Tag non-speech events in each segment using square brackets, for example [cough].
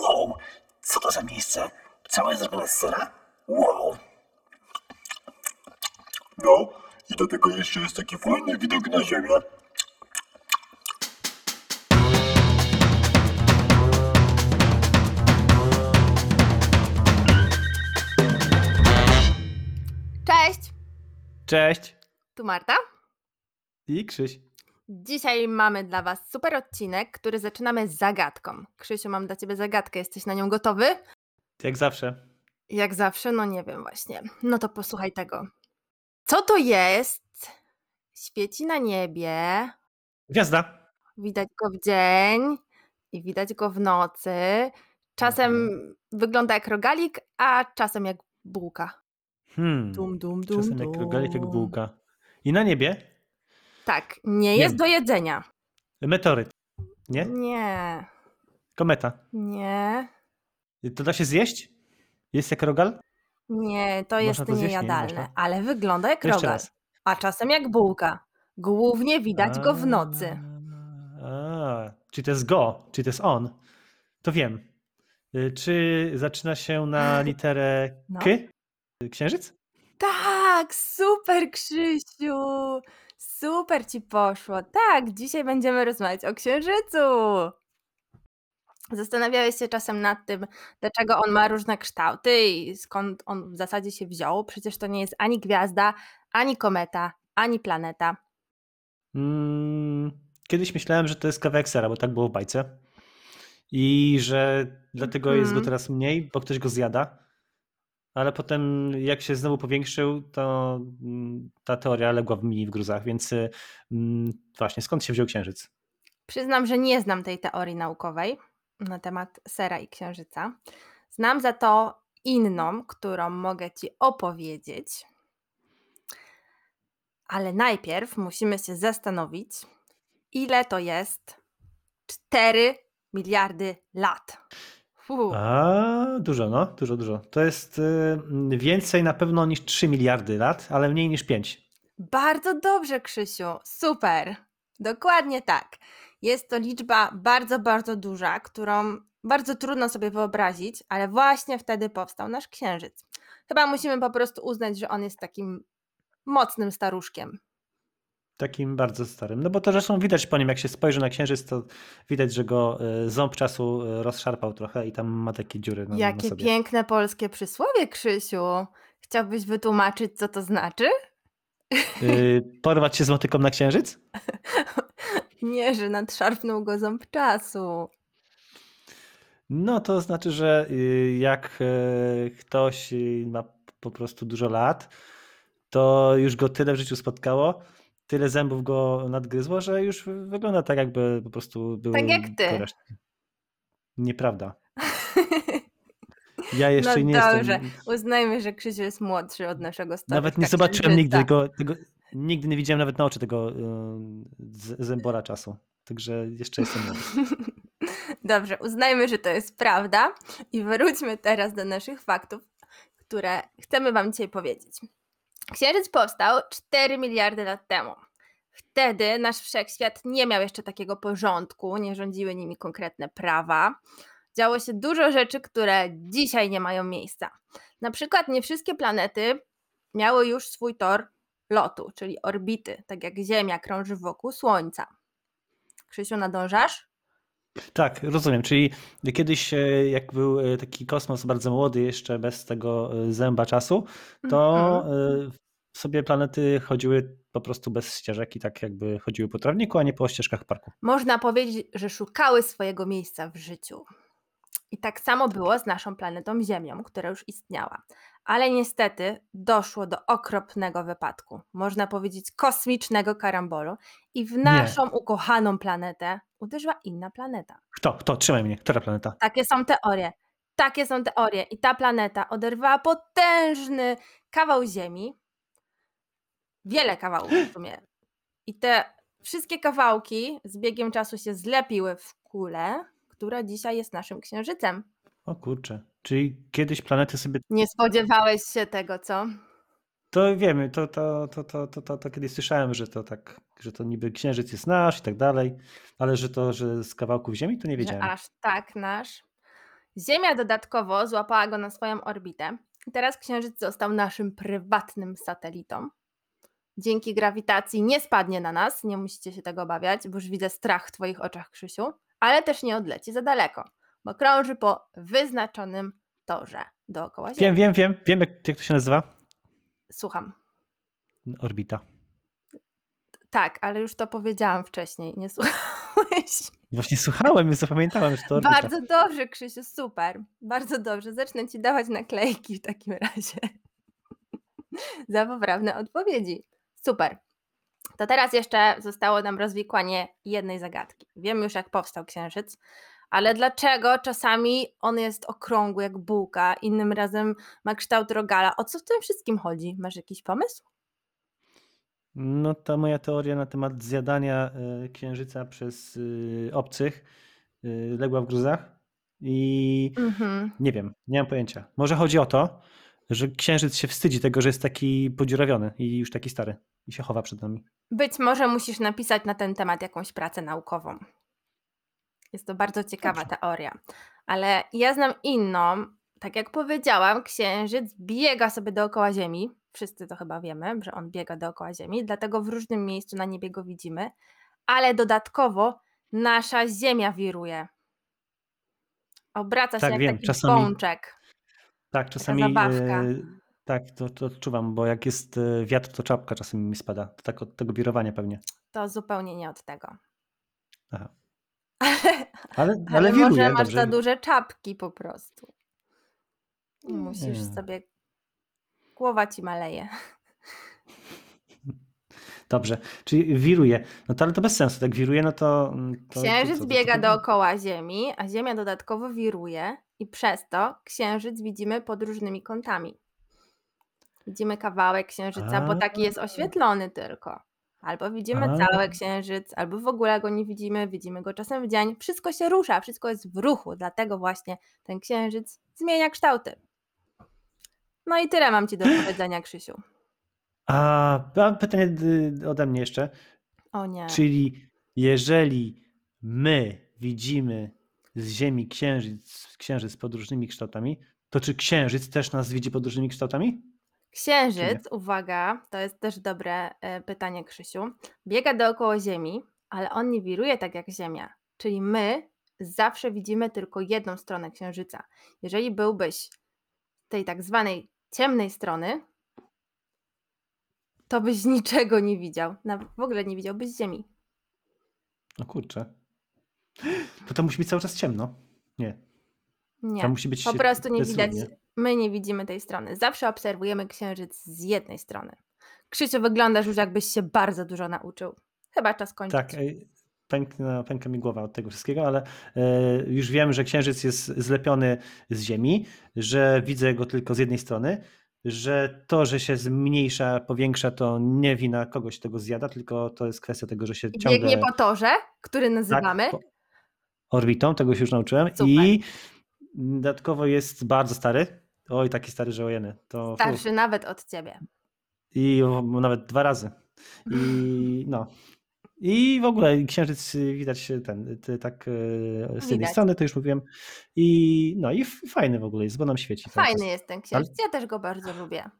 Wow, co to za miejsce? Całe zrobione z sera? Wow. No, i do tego jeszcze jest taki fajny widok na ziemię. Cześć, Cześć. tu Marta. I Krzyś. Dzisiaj mamy dla Was super odcinek, który zaczynamy z zagadką. Krzysiu, mam dla Ciebie zagadkę, jesteś na nią gotowy? Jak zawsze. Jak zawsze, no nie wiem właśnie. No to posłuchaj tego. Co to jest? Świeci na niebie, Gwiazda. widać go w dzień i widać go w nocy. Czasem wygląda jak rogalik, a czasem jak bułka. Hmm. Dum, dum, dum, Czasem jak dum. rogalik, jak bułka. I na niebie? Tak, nie Nie jest wiem. do jedzenia. Meteoryt. Nie? Nie, Kometa. nie. To da się zjeść? Jest jak rogal? Nie, to Można jest to zjeść? Nie, nie niejadalne, można. ale wygląda jak Jeszcze rogal, raz. a czasem jak bułka. Głównie widać go w nocy. A, czyli to jest go, czyli to jest on. To wiem. Y, Czy zaczyna się na [laughs] literę No. K? Księżyc? Tak, super Krzysiu! Super ci poszło. Tak, dzisiaj będziemy rozmawiać o księżycu. Zastanawiałeś się czasem nad tym, dlaczego on ma różne kształty i skąd on w zasadzie się wziął? Przecież to nie jest ani gwiazda, ani kometa, ani planeta. Mm, Kiedyś myślałem, że to jest kawałek sera, bo tak było w bajce. I że dlatego jest go Mhm. teraz mniej, bo ktoś go zjada. Ale potem, jak się znowu powiększył, to mm, ta teoria legła w mi w gruzach. Więc y, mm, właśnie, skąd się wziął księżyc? Przyznam, że nie znam tej teorii naukowej na temat sera i księżyca. Znam za to inną, którą mogę Ci opowiedzieć. Ale najpierw musimy się zastanowić, ile to jest 4 miliardy lat. Fu, A, dużo, no, dużo, dużo. To jest y, więcej na pewno niż 3 miliardy lat, ale mniej niż 5. Bardzo dobrze, Krzysiu. Super. Dokładnie tak. Jest to liczba bardzo, bardzo duża, którą bardzo trudno sobie wyobrazić, ale właśnie wtedy powstał nasz księżyc. Chyba musimy po prostu uznać, że on jest takim mocnym staruszkiem. Takim bardzo starym. No bo to zresztą widać po nim, jak się spojrzy na księżyc, to widać, że go y, ząb czasu y, rozszarpał trochę i tam ma takie dziury na, na Jakie sobie. piękne polskie przysłowie, Krzysiu. Chciałbyś wytłumaczyć, co to znaczy? Y, porwać się z motyką na księżyc? [laughs] Nie, że nadszarpnął go ząb czasu. No to znaczy, że y, jak ktoś y, ma po prostu dużo lat, to już go tyle w życiu spotkało, tyle zębów go nadgryzło, że już wygląda tak, jakby po prostu był Tak jak ty. po reszcie. Nieprawda. [laughs] Ja jeszcze no nie dobrze, jestem. uznajmy, że Krzysiu jest młodszy od naszego staruszka Nawet nie zobaczyłem księżyca. nigdy tego, tego. Nigdy nie widziałem nawet na oczy tego y, zębora czasu. Także jeszcze jestem młody. [laughs] Dobrze, uznajmy, że to jest prawda i wróćmy teraz do naszych faktów, które chcemy Wam dzisiaj powiedzieć. Księżyc powstał 4 miliardy lat temu. Wtedy nasz wszechświat nie miał jeszcze takiego porządku, nie rządziły nimi konkretne prawa. Działo się dużo rzeczy, które dzisiaj nie mają miejsca. Na przykład nie wszystkie planety miały już swój tor lotu, czyli orbity, tak jak Ziemia krąży wokół Słońca. Krzysiu, nadążasz? Tak, rozumiem. Czyli kiedyś, e, jak był e, taki kosmos bardzo młody, jeszcze bez tego e, zęba czasu, to Mhm. sobie planety chodziły po prostu bez ścieżek i tak jakby chodziły po trawniku, a nie po ścieżkach parku. Można powiedzieć, że szukały swojego miejsca w życiu. I tak samo było z naszą planetą Ziemią, która już istniała. Ale niestety doszło do okropnego wypadku, można powiedzieć kosmicznego karambolu, i w naszą ukochaną planetę uderzyła inna planeta. Kto? Kto? Trzymaj mnie. Która planeta? Takie są teorie. Takie są teorie. I ta planeta oderwała potężny kawał Ziemi. Wiele kawałków w sumie. I te wszystkie kawałki z biegiem czasu się zlepiły w kulę, która dzisiaj jest naszym księżycem. O kurczę. Czyli kiedyś planety sobie. Nie spodziewałeś się tego, co? To wiemy, to, to, to, to, to, to, to kiedyś słyszałem, że to tak, że to niby księżyc jest nasz i tak dalej, ale że to, że z kawałków ziemi, to nie Że wiedziałem. aż tak nasz. Ziemia dodatkowo złapała go na swoją orbitę i teraz Księżyc został naszym prywatnym satelitą. Dzięki grawitacji nie spadnie na nas, nie musicie się tego obawiać, bo już widzę strach w Twoich oczach, Krzysiu, ale też nie odleci za daleko, bo krąży po wyznaczonym torze dookoła Ziemi. Wiem, wiem, wiem, wiem jak, jak to się nazywa. Słucham. Orbita. Tak, ale już to powiedziałam wcześniej, nie słuchałeś. Właśnie słuchałem i zapamiętałem, że to orbita. Bardzo dobrze, Krzysiu, super. Bardzo dobrze. Zacznę ci dawać naklejki w takim razie. [laughs] Za poprawne odpowiedzi. Super. To teraz jeszcze zostało nam rozwikłanie jednej zagadki. Wiemy już, jak powstał Księżyc, ale dlaczego czasami on jest okrągły jak bułka, innym razem ma kształt rogala? O co w tym wszystkim chodzi? Masz jakiś pomysł? No ta moja teoria na temat zjadania e, księżyca przez e, obcych e, legła w gruzach i Mhm. nie wiem, nie mam pojęcia. Może chodzi o to, że księżyc się wstydzi tego, że jest taki podziurawiony i już taki stary i się chowa przed nami. Być może musisz napisać na ten temat jakąś pracę naukową. Jest to bardzo ciekawa teoria. Ale ja znam inną. Tak jak powiedziałam, księżyc biega sobie dookoła Ziemi. Wszyscy to chyba wiemy, że on biega dookoła Ziemi, dlatego w różnym miejscu na niebie go widzimy. Ale dodatkowo nasza Ziemia wiruje. Obraca się Tak, jak wiem, taki czasami- bączek. Tak, czasami. zabawka. e, tak, to, to odczuwam, bo jak jest e, wiatr, to czapka czasami mi spada. To tak od tego wirowania pewnie. To zupełnie nie od tego. Aha. Ale, ale, Ale, wiruje, może masz dobrze. za duże czapki po prostu. Musisz Nie. sobie. Głowa ci maleje. Dobrze, czyli wiruje. No to ale to bez sensu. Tak wiruje, no to. to Księżyc to, to, biega dookoła Ziemi, a Ziemia dodatkowo wiruje, i przez to księżyc widzimy pod różnymi kątami. Widzimy kawałek księżyca, bo taki jest A. oświetlony tylko. Albo widzimy A. cały księżyc, albo w ogóle go nie widzimy, widzimy go czasem w dzień. Wszystko się rusza, wszystko jest w ruchu, dlatego właśnie ten księżyc zmienia kształty. No i tyle mam ci do [gasps] powiedzenia, Krzysiu. A mam pytanie y, ode mnie jeszcze. O nie. Czyli jeżeli my widzimy z Ziemi księżyc, księżyc pod różnymi kształtami, to czy księżyc też nas widzi pod różnymi kształtami? Księżyc, uwaga, to jest też dobre e, pytanie, Krzysiu. Biega dookoła Ziemi, ale on nie wiruje tak jak Ziemia. Czyli my zawsze widzimy tylko jedną stronę Księżyca. Jeżeli byłbyś z tej tak zwanej ciemnej strony, to byś [laughs] niczego nie widział. Na, w ogóle nie widziałbyś Ziemi. No kurczę. To to musi być cały czas ciemno. Nie. Nie. To musi być Po prostu nie widać, bezludnie. My nie widzimy tej strony. Zawsze obserwujemy księżyc z jednej strony. Krzysiu, wyglądasz już jakbyś się bardzo dużo nauczył. Chyba czas kończyć. Tak, pękna, pęka mi głowa od tego wszystkiego, ale e, już wiem, że księżyc jest zlepiony z Ziemi, że widzę go tylko z jednej strony, że to, że się zmniejsza, powiększa, to nie wina kogoś tego zjada, tylko to jest kwestia tego, że się I ciągle... biegnie po torze, który nazywamy. Tak, orbitą, tego się już nauczyłem. Super. I dodatkowo jest bardzo stary. Oj, taki stary, że ojeny. To, Starszy nawet od ciebie. I o, nawet dwa razy. I no. I w ogóle księżyc widać ten, ty, tak e, z jednej Widać. strony, to już mówiłem. I no i f- fajny w ogóle jest, bo nam świeci. cały Fajny jest ten księżyc. Ja też go bardzo lubię.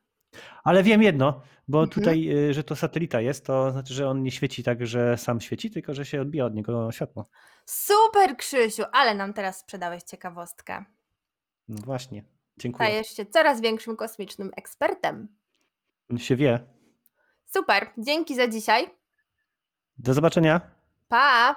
Ale wiem jedno, bo Mhm. tutaj, y, że to satelita jest, to znaczy, że on nie świeci tak, że sam świeci, tylko że się odbija od niego światło. Super, Krzysiu, ale nam teraz sprzedałeś ciekawostkę. No właśnie. Dziękuję. Stajesz się coraz większym kosmicznym ekspertem. Się wie. Super, dzięki za dzisiaj. Do zobaczenia. Pa!